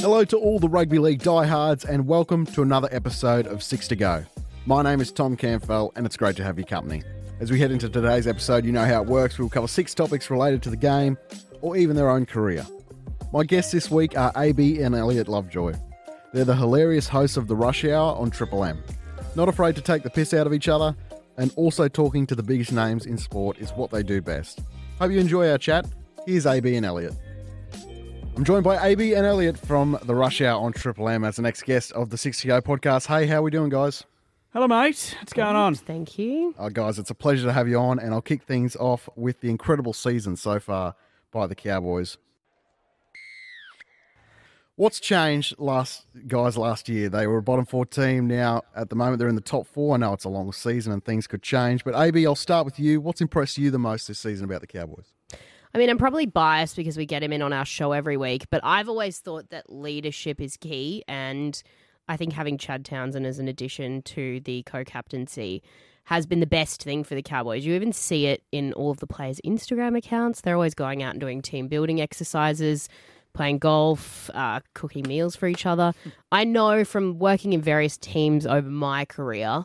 Hello to all the rugby league diehards, and welcome to another episode of Six to Go. My name is Tom Campbell, and it's great to have your company. As we head into today's episode, you know how it works. We'll cover six topics related to the game or even their own career. My guests this week are AB and Elliot Lovejoy. They're the hilarious hosts of the Rush Hour on Triple M. Not afraid to take the piss out of each other, and also talking to the biggest names in sport is what they do best. Hope you enjoy our chat. Here's AB and Elliot. I'm joined by AB and Elliot from the Rush Hour on Triple M as the next guest of the Six to Go podcast. Hey, how are we doing, guys? Hello, mate. What's going on? Thank you. Uh, guys, it's a pleasure to have you on, and I'll kick things off with the incredible season so far by the Cowboys. What's changed last guys last year? They were a bottom four team. Now at the moment they're in the top four. I know it's a long season and things could change. But AB, I'll start with you. What's impressed you the most this season about the Cowboys? I mean, I'm probably biased because we get him in on our show every week, but I've always thought that leadership is key. And I think having Chad Townsend as an addition to the co captaincy has been the best thing for the Cowboys. You even see it in all of the players' Instagram accounts. They're always going out and doing team building exercises, playing golf, uh, cooking meals for each other. I know from working in various teams over my career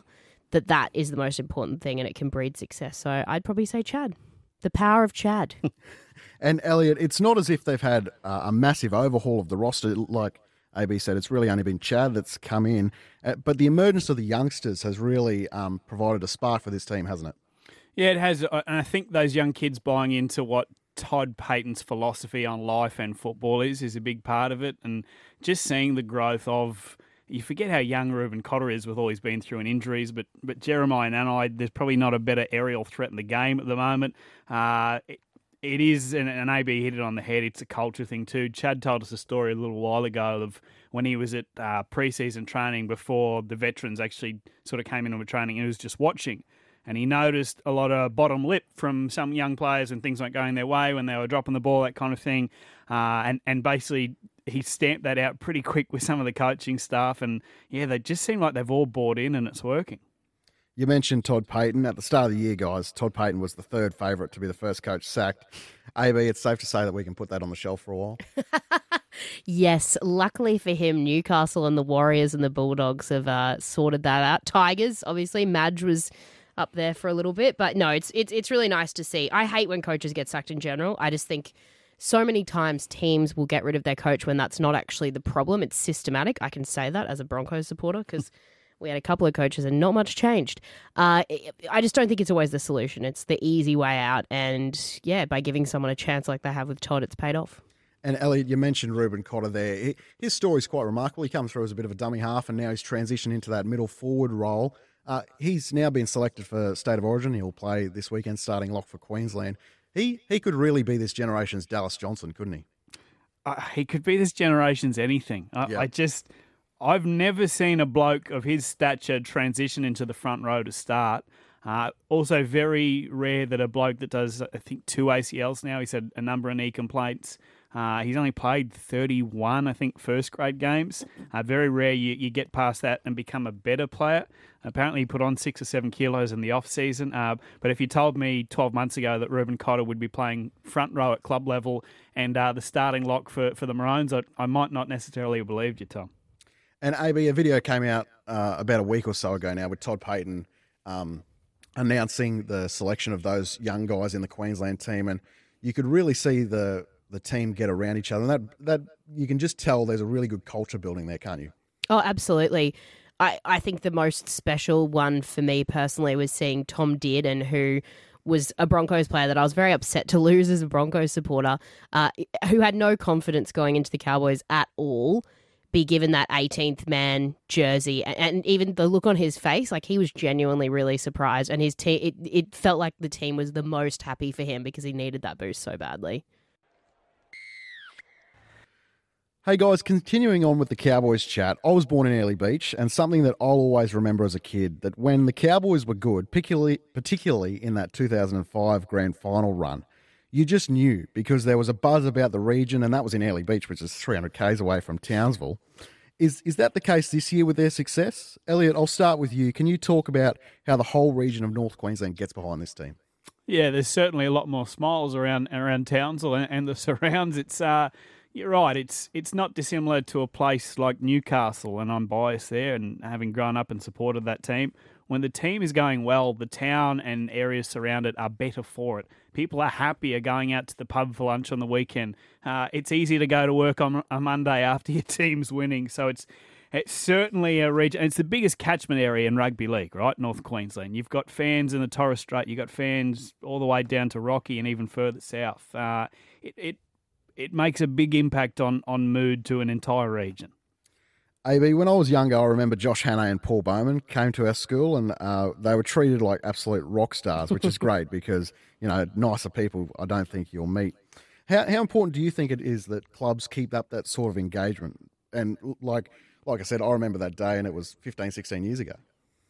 that that is the most important thing and it can breed success. So I'd probably say Chad. The power of Chad. And Elliot, it's not as if they've had uh, a massive overhaul of the roster. Like AB said, it's really only been Chad that's come in. Uh, but the emergence of the youngsters has really um, provided a spark for this team, hasn't it? Yeah, it has. uh, And I think those young kids buying into what Todd Payten's philosophy on life and football is, is a big part of it. And just seeing the growth of. You forget how young Reuben Cotter is with all he's been through and injuries, but but Jeremiah Nanai, there's probably not a better aerial threat in the game at the moment. Uh, it, it is, and, and AB hit it on the head. It's a culture thing too. Chad told us a story a little while ago of when he was at uh, preseason training before the veterans actually sort of came into the training. and He was just watching, and he noticed a lot of bottom lip from some young players and things weren't going their way when they were dropping the ball, that kind of thing. Uh, and and basically he stamped that out pretty quick with some of the coaching staff, and yeah, they just seem like they've all bought in and it's working. You mentioned Todd Payten at the start of the year, guys. Todd Payten was the third favourite to be the first coach sacked. AB, it's safe to say that we can put that on the shelf for a while. yes, luckily for him, Newcastle and the Warriors and the Bulldogs have uh, sorted that out. Tigers, obviously, Madge was up there for a little bit, but no, it's it's it's really nice to see. I hate when coaches get sacked in general. I just think so many times teams will get rid of their coach when that's not actually the problem. It's systematic. I can say that as a Broncos supporter because we had a couple of coaches and not much changed. Uh, I just don't think it's always the solution. It's the easy way out, and yeah, by giving someone a chance like they have with Todd, it's paid off. And Elliot, you mentioned Reuben Cotter there. He- His story's quite remarkable. He comes through as a bit of a dummy half, and now he's transitioned into that middle forward role. Uh, he's now been selected for State of Origin. He'll play this weekend, starting lock for Queensland. He he could really be this generation's Dallas Johnson, couldn't he? uh, he could be this generation's anything. I, Yeah. I just, I've never seen a bloke of his stature transition into the front row to start. Uh, also, very rare that a bloke that does, I think, two ACLs now. He's had a number of knee complaints. Uh, he's only played 31, I think, first grade games. Uh, very rare you, you get past that and become a better player. Apparently, he put on six or seven kilos in the off season. Uh, but if you told me 12 months ago that Reuben Cotter would be playing front row at club level and uh, the starting lock for, for the Maroons, I, I might not necessarily have believed you, Tom. And AB, a video came out uh, about a week or so ago now with Todd Payten um, announcing the selection of those young guys in the Queensland team, and you could really see the the team get around each other. And that that you can just tell there's a really good culture building there, can't you? Oh, absolutely. I, I think the most special one for me personally was seeing Tom Dearden, who was a Broncos player that I was very upset to lose as a Broncos supporter, uh, who had no confidence going into the Cowboys at all, be given that 18th man jersey. And, and even the look on his face, like he was genuinely really surprised. And his team, it, it felt like the team was the most happy for him because he needed that boost so badly. Hey guys, continuing on with the Cowboys chat, I was born in Airlie Beach, and something that I'll always remember as a kid that when the Cowboys were good, particularly particularly in that 2005 Grand Final run, you just knew because there was a buzz about the region, and that was in Airlie Beach, which is 300 k's away from Townsville. Is is that the case this year with their success? Elliot, I'll start with you. Can you talk about how the whole region of North Queensland gets behind this team? Yeah, there's certainly a lot more smiles around around Townsville and, and the surrounds. It's uh, you're right. It's it's not dissimilar to a place like Newcastle, and I'm biased there, and having grown up and supported that team. When the team is going well, the town and areas around it are better for it. People are happier going out to the pub for lunch on the weekend. Uh, it's easy to go to work on a Monday after your team's winning, so it's it's certainly a region. It's the biggest catchment area in rugby league, right? North Queensland. You've got fans in the Torres Strait. You've got fans all the way down to Rocky and even further south. Uh, it, it it makes a big impact on on mood to an entire region. AB, when I was younger, I remember Josh Hannay and Paul Bowman came to our school and uh, they were treated like absolute rock stars, which is great because, you know, nicer people I don't think you'll meet. How, how important do you think it is that clubs keep up that sort of engagement? And like, like I said, I remember that day and it was 15, 16 years ago.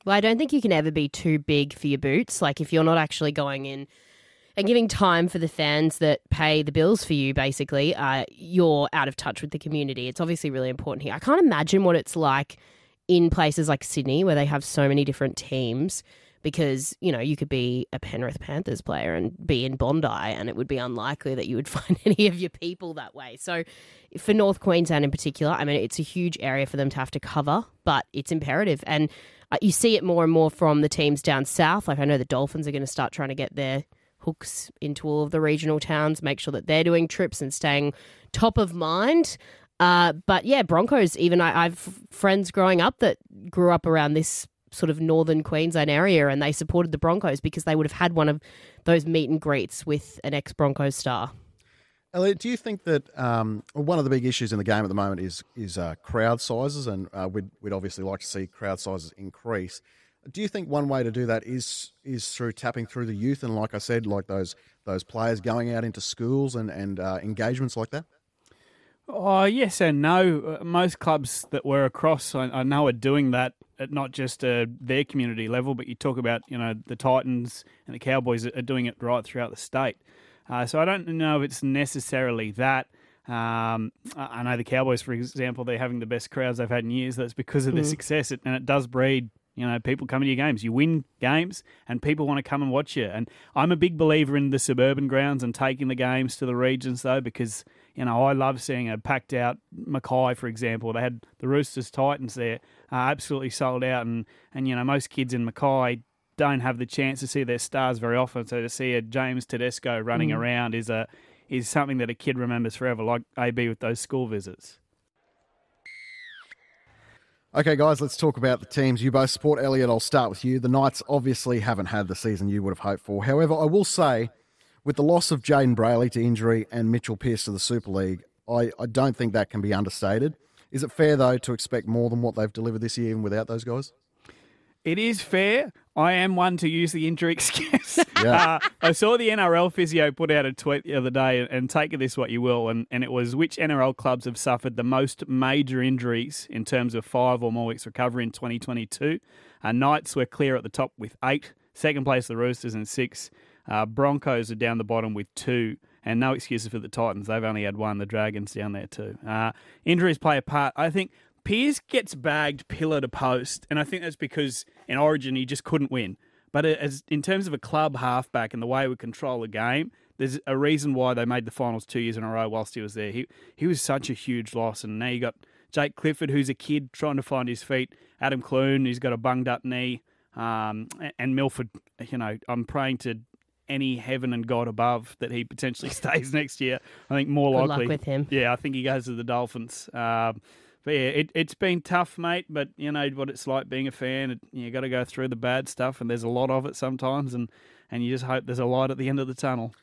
Well, I don't think you can ever be too big for your boots. Like, if you're not actually going in and giving time for the fans that pay the bills for you, basically, uh, you're out of touch with the community. It's obviously really important here. I can't imagine what it's like in places like Sydney where they have so many different teams because, you know, you could be a Penrith Panthers player and be in Bondi and it would be unlikely that you would find any of your people that way. So for North Queensland in particular, I mean, it's a huge area for them to have to cover, but it's imperative. And uh, you see it more and more from the teams down south. Like I know the Dolphins are going to start trying to get their hooks into all of the regional towns, make sure that they're doing trips and staying top of mind. Uh, but yeah, Broncos, even I, I've friends growing up that grew up around this sort of northern Queensland area and they supported the Broncos because they would have had one of those meet and greets with an ex Broncos star. Elliot, do you think that um, one of the big issues in the game at the moment is is uh, crowd sizes, and uh, we'd we'd obviously like to see crowd sizes increase. Do you think one way to do that is is through tapping through the youth and, like I said, like those those players going out into schools and and uh, engagements like that? Oh yes and no. Uh, most clubs that we're across, I, I know, are doing that at not just uh, their community level, but you talk about you know the Titans and the Cowboys are doing it right throughout the state. Uh, so I don't know if it's necessarily that. Um, I know the Cowboys, for example, they're having the best crowds they've had in years. That's because of mm. their success, and it does breed you know, people come to your games. You win games, and people want to come and watch you. And I'm a big believer in the suburban grounds and taking the games to the regions, though, because you know I love seeing a packed out Mackay, for example. They had the Roosters Titans there, uh, absolutely sold out, and and you know most kids in Mackay don't have the chance to see their stars very often. So to see a James Tedesco running mm. around is a is something that a kid remembers forever, like AB with those school visits. Okay, guys, let's talk about the teams you both support. Elliot, I'll start with you. The Knights obviously haven't had the season you would have hoped for. However, I will say, with the loss of Jayden Brailey to injury and Mitchell Pearce to the Super League, I, I don't think that can be understated. Is it fair, though, to expect more than what they've delivered this year, even without those guys? It is fair. I am one to use the injury excuse. Yeah. Uh, I saw the NRL physio put out a tweet the other day, and take this what you will, and, and it was which NRL clubs have suffered the most major injuries in terms of five or more weeks recovery in 2022. Uh, Knights were clear at the top with eight. Second place, the Roosters, and six. Uh, Broncos are down the bottom with two. And no excuses for the Titans. They've only had one. The Dragons down there too. Uh, injuries play a part. I think Pearce gets bagged pillar to post, and I think that's because in Origin he just couldn't win. But as in terms of a club halfback and the way we control the game, there's a reason why they made the finals two years in a row whilst he was there. He he was such a huge loss, and now you got Jake Clifford, who's a kid trying to find his feet. Adam Clune, who's got a bunged up knee, um, and Milford. You know, I'm praying to any heaven and God above that he potentially stays next year. I think more Good likely with him. Yeah, I think he goes to the Dolphins. Um, but yeah, it, it's been tough, mate. But you know what it's like being a fan. It, you got to go through the bad stuff, and there's a lot of it sometimes, and and you just hope there's a light at the end of the tunnel.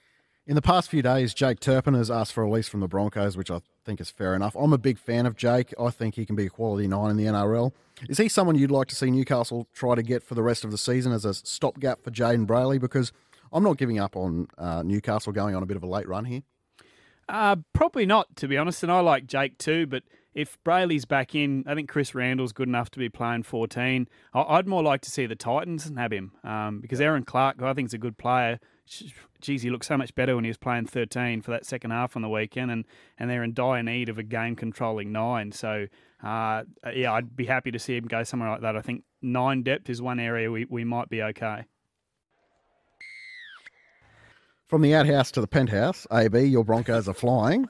In the past few days, Jake Turpin has asked for a release from the Broncos, which I think is fair enough. I'm a big fan of Jake. I think he can be a quality nine in the NRL. Is he someone you'd like to see Newcastle try to get for the rest of the season as a stopgap for Jayden Brailey? Because I'm not giving up on uh, Newcastle going on a bit of a late run here. Uh, probably not, to be honest. And I like Jake too, but if Brailey's back in, I think Chris Randall's good enough to be playing 14. I'd more like to see the Titans have him um, because Erin Clark, who I think is a good player, geez, he looked so much better when he was playing 13 for that second half on the weekend, and, and they're in dire need of a game controlling nine. So, uh, yeah, I'd be happy to see him go somewhere like that. I think nine depth is one area we, we might be okay. From the outhouse to the penthouse, AB, your Broncos are flying.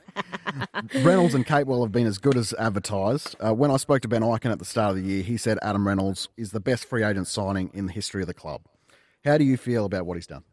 Reynolds and Capewell have been as good as advertised. Uh, when I spoke to Ben Ikin at the start of the year, he said Adam Reynolds is the best free agent signing in the history of the club. How do you feel about what he's done?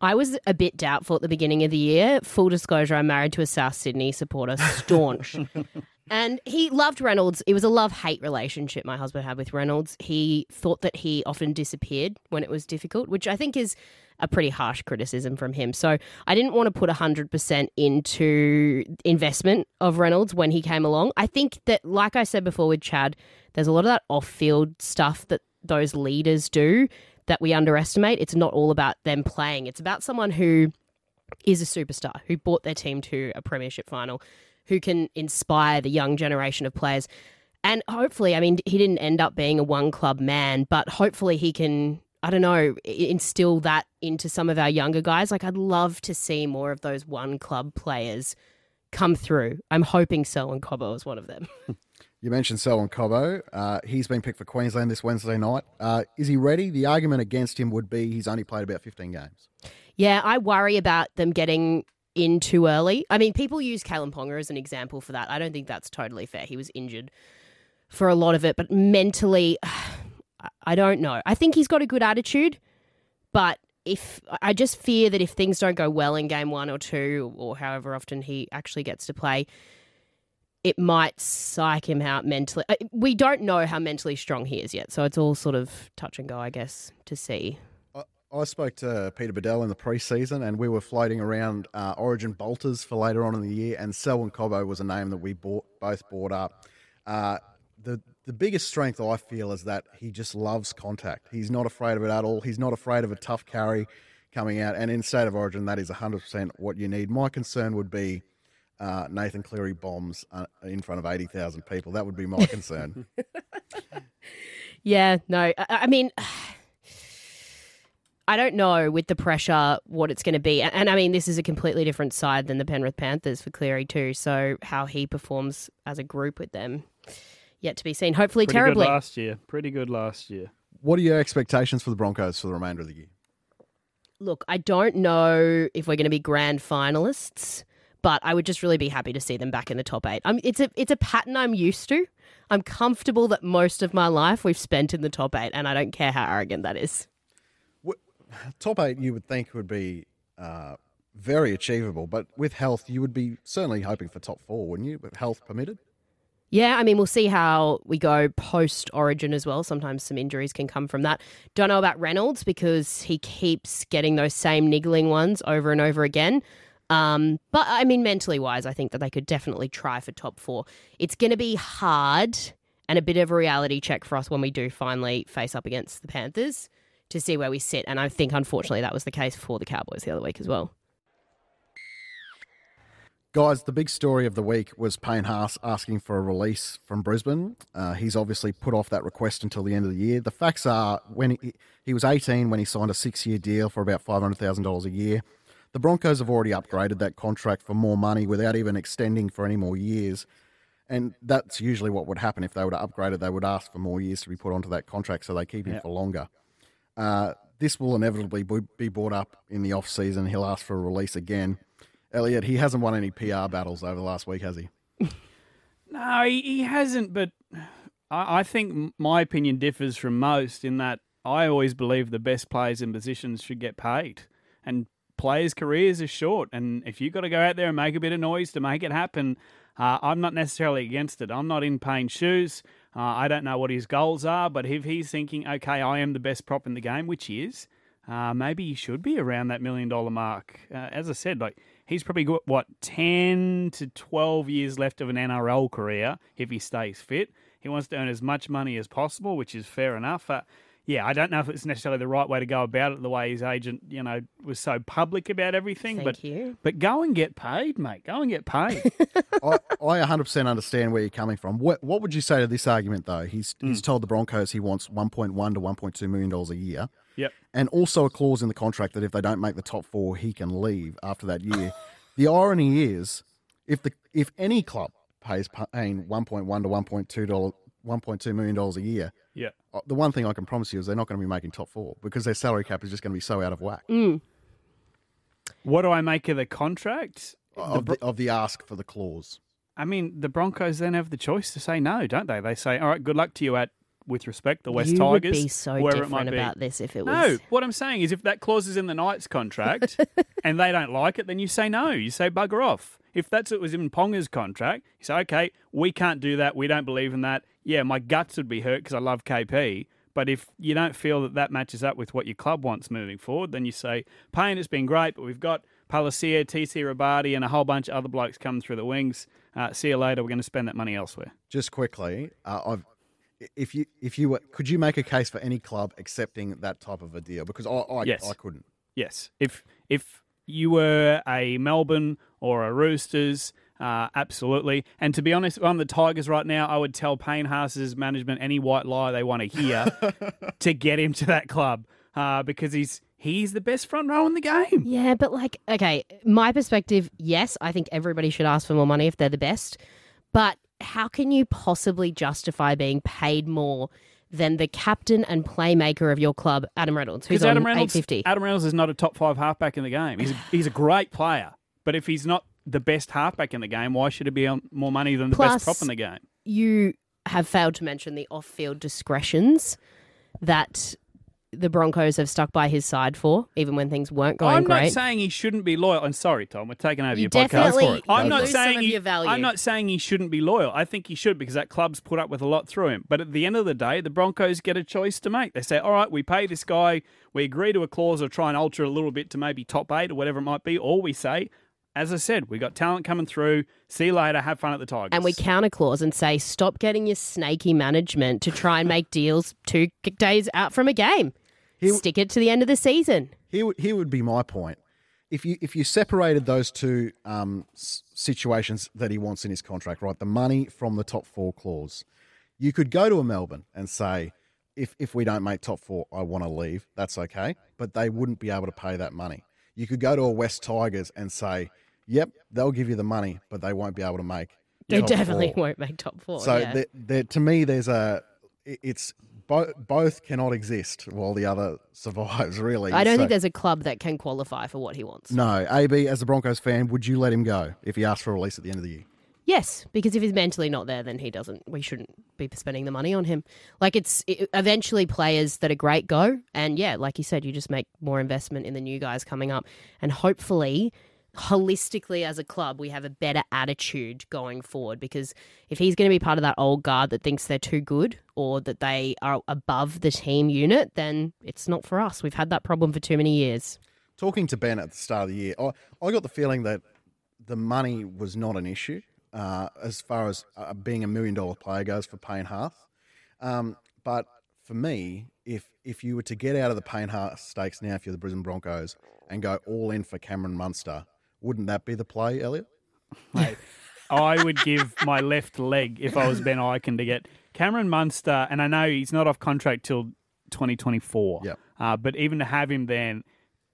I was a bit doubtful at the beginning of the year. Full disclosure, I'm married to a South Sydney supporter, staunch. and he loved Reynolds. It was a love hate relationship my husband had with Reynolds. He thought that he often disappeared when it was difficult, which I think is a pretty harsh criticism from him. So I didn't want to put 100% into investment of Reynolds when he came along. I think that, like I said before with Chad, there's a lot of that off field stuff that those leaders do that we underestimate. It's not all about them playing, it's about someone who is a superstar, who brought their team to a premiership final, who can inspire the young generation of players. And hopefully, I mean, he didn't end up being a one club man, but hopefully he can I don't know, instill that into some of our younger guys. Like, I'd love to see more of those one club players come through. I'm hoping Selwyn Cobbo is one of them. You mentioned Selwyn Cobbo. Uh, he's been picked for Queensland this Wednesday night. Uh, is he ready? The argument against him would be he's only played about 15 games. Yeah, I worry about them getting in too early. I mean, people use Kalyn Ponga as an example for that. I don't think that's totally fair. He was injured for a lot of it, but mentally, I don't know. I think he's got a good attitude, but if I just fear that if things don't go well in game one or two, or however often he actually gets to play, it might psych him out mentally. Uh, we don't know how mentally strong he is yet, so it's all sort of touch and go, I guess, to see. I spoke to Peter Badel in the preseason, and we were floating around uh, Origin bolters for later on in the year, and Selwyn Cobbo was a name that we bought, both bought up. Uh, the the biggest strength I feel is that he just loves contact. He's not afraid of it at all. He's not afraid of a tough carry coming out. And in state of origin, that is 100% what you need. My concern would be uh, Nathan Cleary bombs uh, in front of 80,000 people. That would be my concern. yeah, no. I, I mean. I don't know with the pressure what it's going to be. And, and, I mean, this is a completely different side than the Penrith Panthers for Cleary, too. So, how he performs as a group with them yet to be seen. Hopefully, Pretty terribly. Good last year. Pretty good last year. What are your expectations for the Broncos for the remainder of the year? Look, I don't know if we're going to be grand finalists, but I would just really be happy to see them back in the top eight. Um, it's a it's a pattern I'm used to. I'm comfortable that most of my life we've spent in the top eight, and I don't care how arrogant that is. Top eight, you would think would be uh, very achievable, but with health, you would be certainly hoping for top four, wouldn't you? With health permitted. Yeah, I mean, we'll see how we go post origin as well. Sometimes some injuries can come from that. Don't know about Reynolds because he keeps getting those same niggling ones over and over again. Um, but I mean, mentally wise, I think that they could definitely try for top four. It's going to be hard and a bit of a reality check for us when we do finally face up against the Panthers to see where we sit. And I think, unfortunately, that was the case for the Cowboys the other week as well. Guys, the big story of the week was Payne Haas asking for a release from Brisbane. Uh, he's obviously put off that request until the end of the year. The facts are when he, he was 18 when he signed a six year deal for about $500,000 a year. The Broncos have already upgraded that contract for more money without even extending for any more years. And that's usually what would happen if they were to upgrade it. They would ask for more years to be put onto that contract so they keep him for longer. Uh, this will inevitably be brought up in the off season. He'll ask for a release again. Elliot, he hasn't won any PR battles over the last week, has he? no, he, hasn't. But I, think my opinion differs from most in that I always believe the best players in positions should get paid. And players' careers are short. And if you've got to go out there and make a bit of noise to make it happen, uh, I'm not necessarily against it. I'm not in Payne's shoes. Uh, I don't know what his goals are, but if he's thinking, okay, I am the best prop in the game, which he is, uh, maybe he should be around that million dollar mark. Uh, as I said, like he's probably got what ten to twelve years left of an NRL career if he stays fit. He wants to earn as much money as possible, which is fair enough. Yeah, I don't know if it's necessarily the right way to go about it. The way his agent, you know, was so public about everything. Thank but you. but go and get paid, mate. Go and get paid. I, I 100% understand where you're coming from. What, what would you say to this argument, though? He's, he's hmm. told the Broncos he wants 1.1 to 1.2 million dollars a year, yep. and also a clause in the contract that if they don't make the top four, he can leave after that year. the irony is, if the if any club pays paying 1.1 to 1.2 dollar 1.2 million dollars a year, Yeah. uh, the one thing I can promise you is they're not going to be making top four because their salary cap is just going to be so out of whack Mm. What do I make of the contract? of, the, of the ask for the clause. I mean, the Broncos then have the choice to say no, don't they? They say, "All right, good luck to you at, with respect, the West you Tigers." would be so wherever it might different be." about this if it was. No, what I'm saying is, if that clause is in the Knights contract and they don't like it, then you say no. You say bugger off. If that's what was in Ponga's contract, you say, okay, we can't do that. We don't believe in that. Yeah, my guts would be hurt because I love KP. But if you don't feel that that matches up with what your club wants moving forward, then you say, Payne, it's been great, but we've got Palasia, TC Robati, and a whole bunch of other blokes coming through the wings. Uh, see you later. We're going to spend that money elsewhere. Just quickly, uh, I've, if you if you were, could you make a case for any club accepting that type of a deal? Because I I, Yes. I couldn't. Yes, if if you were a Melbourne or a Roosters, uh, absolutely. And to be honest, I'm the Tigers right now, I would tell Payne Haas's management any white lie they want to hear to get him to that club uh, because he's he's the best front row in the game. Yeah, but like, okay, my perspective, yes, I think everybody should ask for more money if they're the best. But how can you possibly justify being paid more than the captain and playmaker of your club, Adam Reynolds, who's Adam on Reynolds, 850? Adam Reynolds is not a top five halfback in the game. He's a, he's a great player, but if he's not the best halfback in the game, why should it be on more money than the Plus- best prop in the game? you have failed to mention the off-field discretions that the Broncos have stuck by his side for, even when things weren't going great. I'm not saying he shouldn't be loyal. And sorry, Tom, we're taking over You your podcast. for it. I'm not for it. some saying he. I'm not saying he shouldn't be loyal. I think he should because that club's put up with a lot through him. But at the end of the day, the Broncos get a choice to make. They say, "All right, we pay this guy. We agree to a clause or try and alter a little bit to maybe top eight or whatever it might be." Or we say, "As I said, we got talent coming through. See you later. Have fun at the Tigers." and we counter clause and say, stop getting your snaky management to try and make deals two days out from a game. He- Stick it to the end of the season. Here, would- here would be my point. If you if you separated those two um, s- situations that he wants in his contract, right, the money from the top four clause, you could go to a Melbourne and say, if if we don't make top four, I want to leave. That's okay, but they wouldn't be able to pay that money. You could go to a West Tigers and say, yep, they'll give you the money, but they won't be able to make. They definitely four. won't make top four. So yeah. there, there, to me, there's a it's bo- both cannot exist while the other survives. Really, I don't So- think there's a club that can qualify for what he wants. no, AB, as a Broncos fan, would you let him go if he asked for a release at the end of the year? Yes, because if he's mentally not there, then he doesn't. We shouldn't be spending the money on him. Like it's it, eventually players that are great go, and yeah, like you said, you just make more investment in the new guys coming up, and hopefully, holistically as a club, we have a better attitude going forward. Because if he's going to be part of that old guard that thinks they're too good or that they are above the team unit, then it's not for us. We've had that problem for too many years. Talking to Ben at the start of the year, I, I got the feeling that the money was not an issue uh, as far as uh, being a million dollar player goes for Payne Haas. Um, but for me, if if you were to get out of the Payne Haas stakes now, if you're the Brisbane Broncos, and go all in for Cameron Munster, wouldn't that be the play, Elliot? Mate, I would give my left leg if I was Ben Ikin to get Cameron Munster, and I know he's not off contract till 2024. Yep. Uh, but even to have him then,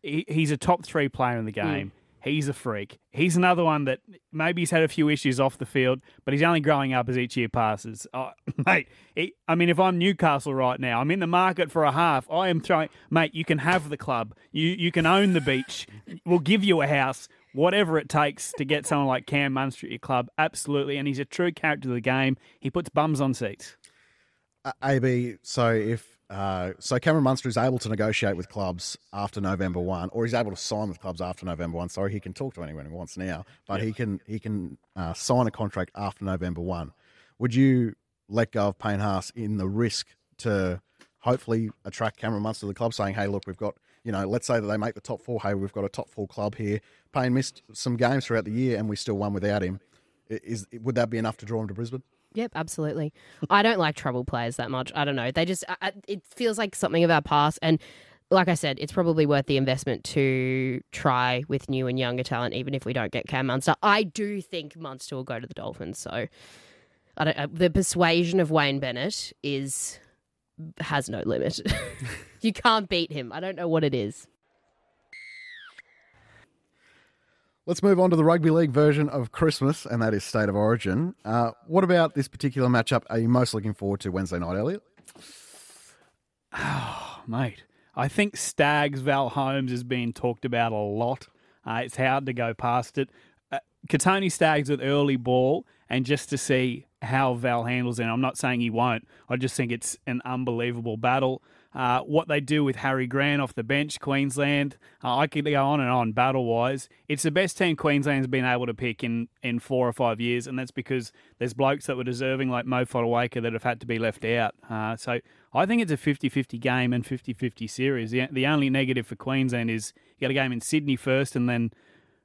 he, he's a top three player in the Hmm. game. He's a freak. He's another one that maybe he's had a few issues off the field, but he's only growing up as each year passes. Oh, mate, he, I mean, if I'm Newcastle right now, I'm in the market for a half. I am throwing, mate. You can have the club. You you can own the beach. We'll give you a house, whatever it takes to get someone like Cam Munster at your club. Absolutely, and he's a true character of the game. He puts bums on seats. Uh, AB, so if uh, so, Cameron Munster is able to negotiate with clubs after November one, or he's able to sign with clubs after November one. Sorry, he can talk to anyone he wants now, but he can he can uh, sign a contract after November one. Would you let go of Payne Haas in the risk to hopefully attract Cameron Munster to the club, saying, "Hey, look, we've got you know, let's say that they make the top four. Hey, we've got a top four club here. Payne missed some games throughout the year, and we still won without him. Is would that be enough to draw him to Brisbane? Yep, absolutely. I don't like trouble players that much. I don't know. They just, I, it feels like something of our past. And like I said, it's probably worth the investment to try with new and younger talent, even if we don't get Cam Munster. I do think Munster will go to the Dolphins. So I don't, uh, the persuasion of Wayne Bennett is has no limit. you can't beat him. I don't know what it is. Let's move on to the rugby league version of Christmas, and that is State of Origin. Uh, what about this particular matchup are you most looking forward to Wednesday night, Elliot? mate. I think Staggs Val Holmes is being talked about a lot. Uh, it's hard to go past it. Uh, Kotoni Staggs with early ball, and just to see how Val handles it. I'm not saying he won't. I just think it's an unbelievable battle. Uh, what they do with Harry Grant off the bench, Queensland, uh, I could go on and on battle wise. It's the best team Queensland's been able to pick in, in four or five years, and that's because there's blokes that were deserving, like Mo Fotuaika, that have had to be left out. Uh, so I think it's a 50 50 game and 50 50 series. The, the only negative for Queensland is you got a game in Sydney first and then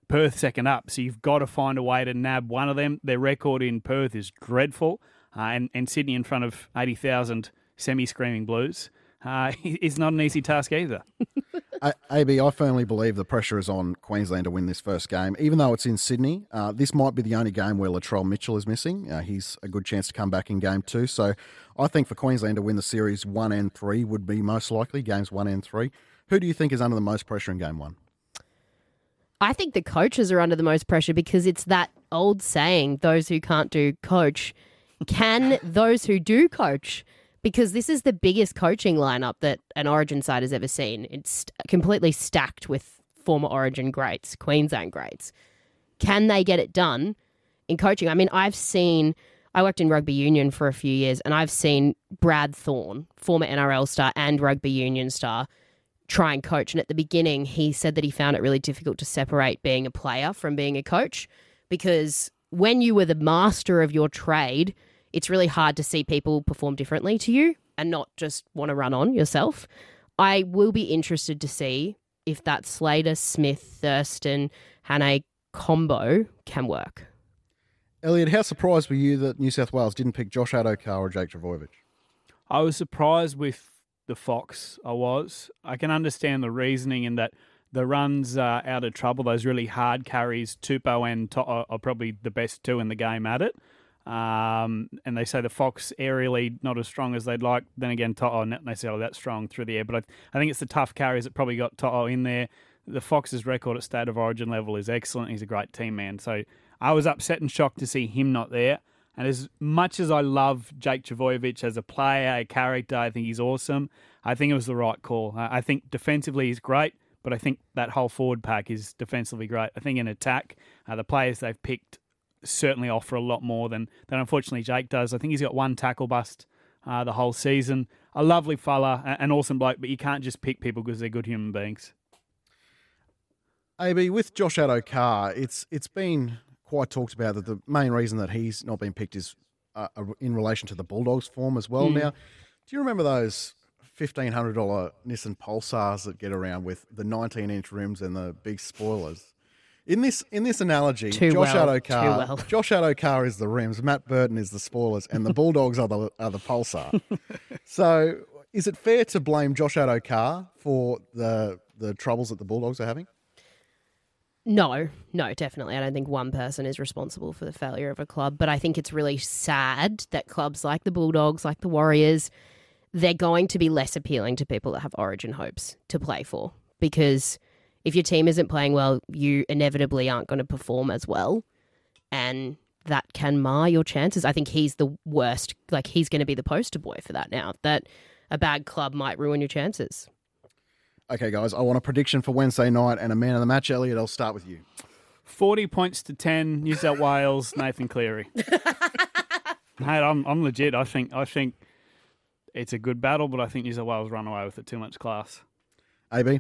Perth second up. So you've got to find a way to nab one of them. Their record in Perth is dreadful, uh, and, and Sydney in front of 80,000 semi screaming blues uh, is not an easy task either. A- AB, I firmly believe the pressure is on Queensland to win this first game. Even though it's in Sydney, uh, this might be the only game where Latrell Mitchell is missing. Uh, he's a good chance to come back in game two. So I think for Queensland to win the series one and three would be most likely, games one and three. Who do you think is under the most pressure in game one? I think the coaches are under the most pressure because it's that old saying those who can't do coach can those who do coach. Because this is the biggest coaching lineup that an origin side has ever seen. It's completely stacked with former origin greats queensland greats. Can they get it done in coaching? I mean i've seen i worked in rugby union for a few years and i've seen brad thorn former nrl star and rugby union star try and coach. And at the beginning, he said that he found it really difficult to separate being a player from being a coach because when you were the master of your trade, it's really hard to see people perform differently to you and not just want to run on yourself. I will be interested to see if that Slater, Smith, Thurston, Hannay combo can work. Elliot, how surprised were you that New South Wales didn't pick Josh Addo-Carr or Jake Trbojevic? I was surprised with the Fox. I was. I can understand the reasoning in that the runs uh, out of trouble, those really hard carries, Tupou and To'o are probably the best two in the game at it. Um, and they say the Fox aerially not as strong as they'd like. Then again, To'o not necessarily that strong through the air. But I, I think it's the tough carries that probably got To'o in there. The Fox's record at state of origin level is excellent. He's a great team man. So I was upset and shocked to see him not there. And as much as I love Jake Trbojevic as a player, a character, I think he's awesome. I think it was the right call. I think defensively he's great, but I think that whole forward pack is defensively great. I think in attack, uh, the players they've picked certainly offer a lot more than, than unfortunately Jake does. I think he's got one tackle bust uh, the whole season. A lovely fella, an awesome bloke, but you can't just pick people because they're good human beings. AB with Josh Addo-Carr, it's it's been quite talked about that the main reason that he's not been picked is uh, in relation to the Bulldogs form as well. Now, do you remember those fifteen hundred dollar Nissan Pulsars that get around with the nineteen inch rims and the big spoilers? In this in this analogy, Too Josh well, Addo-Carr, too well. Josh Addo-Carr is the rims, Matt Burton is the spoilers, and the Bulldogs are the are the Pulsar. so, is it fair to blame Josh Addo-Carr for the the troubles that the Bulldogs are having? No, no, definitely. I don't think one person is responsible for the failure of a club, but I think it's really sad that clubs like the Bulldogs, like the Warriors, they're going to be less appealing to people that have origin hopes to play for because if your team isn't playing well, you inevitably aren't going to perform as well. And that can mar your chances. I think he's the worst. Like, he's going to be the poster boy for that now, that a bad club might ruin your chances. Okay, guys, I want a prediction for Wednesday night and a man of the match. Elliot, I'll start with you. 40 points to 10, New South Wales, Nathan Cleary. Mate, I'm, I'm legit. I think I think it's a good battle, but I think New South Wales run away with it too much class. AB,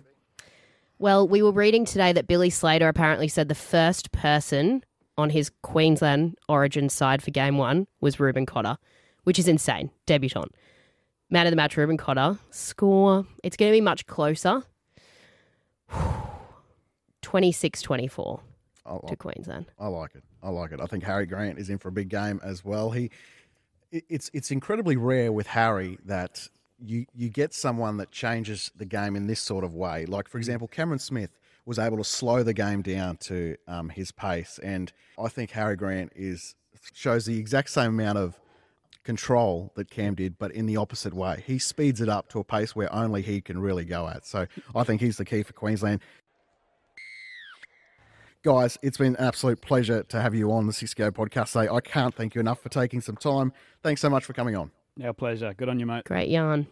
Well, we were reading today that Billy Slater apparently said the first person on his Queensland origin side for game one was Reuben Cotter, which is insane. Debutant. Man of the match, Reuben Cotter. Score, it's going to be much closer. 26 24 I, to Queensland. I like it. I like it. I think Harry Grant is in for a big game as well. He it's it's incredibly rare with Harry that you you get someone that changes the game in this sort of way. Like for example, Cameron Smith was able to slow the game down to um, his pace, and I think Harry Grant is shows the exact same amount of control that Cam did, but in the opposite way. He speeds it up to a pace where only he can really go at. So I think he's the key for Queensland. Guys, it's been an absolute pleasure to have you on the Six to Go podcast today. I can't thank you enough for taking some time. Thanks so much for coming on. Our pleasure. Good on you, mate. Great yarn.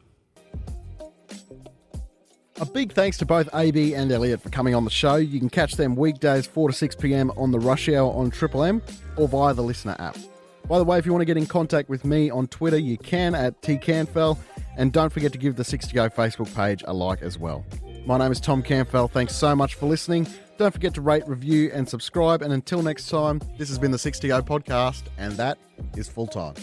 A big thanks to both AB and Elliot for coming on the show. You can catch them weekdays 4 to 6 p.m. on the Rush Hour on Triple M or via the LiSTNR app. By the way, if you want to get in contact with me on Twitter, you can at tcanfell. And don't forget to give the Six to Go Facebook page a like as well. My name is Tom Campbell. Thanks so much for listening. Don't forget to rate, review, and subscribe. And until next time, this has been the Six to Go podcast, and that is full time.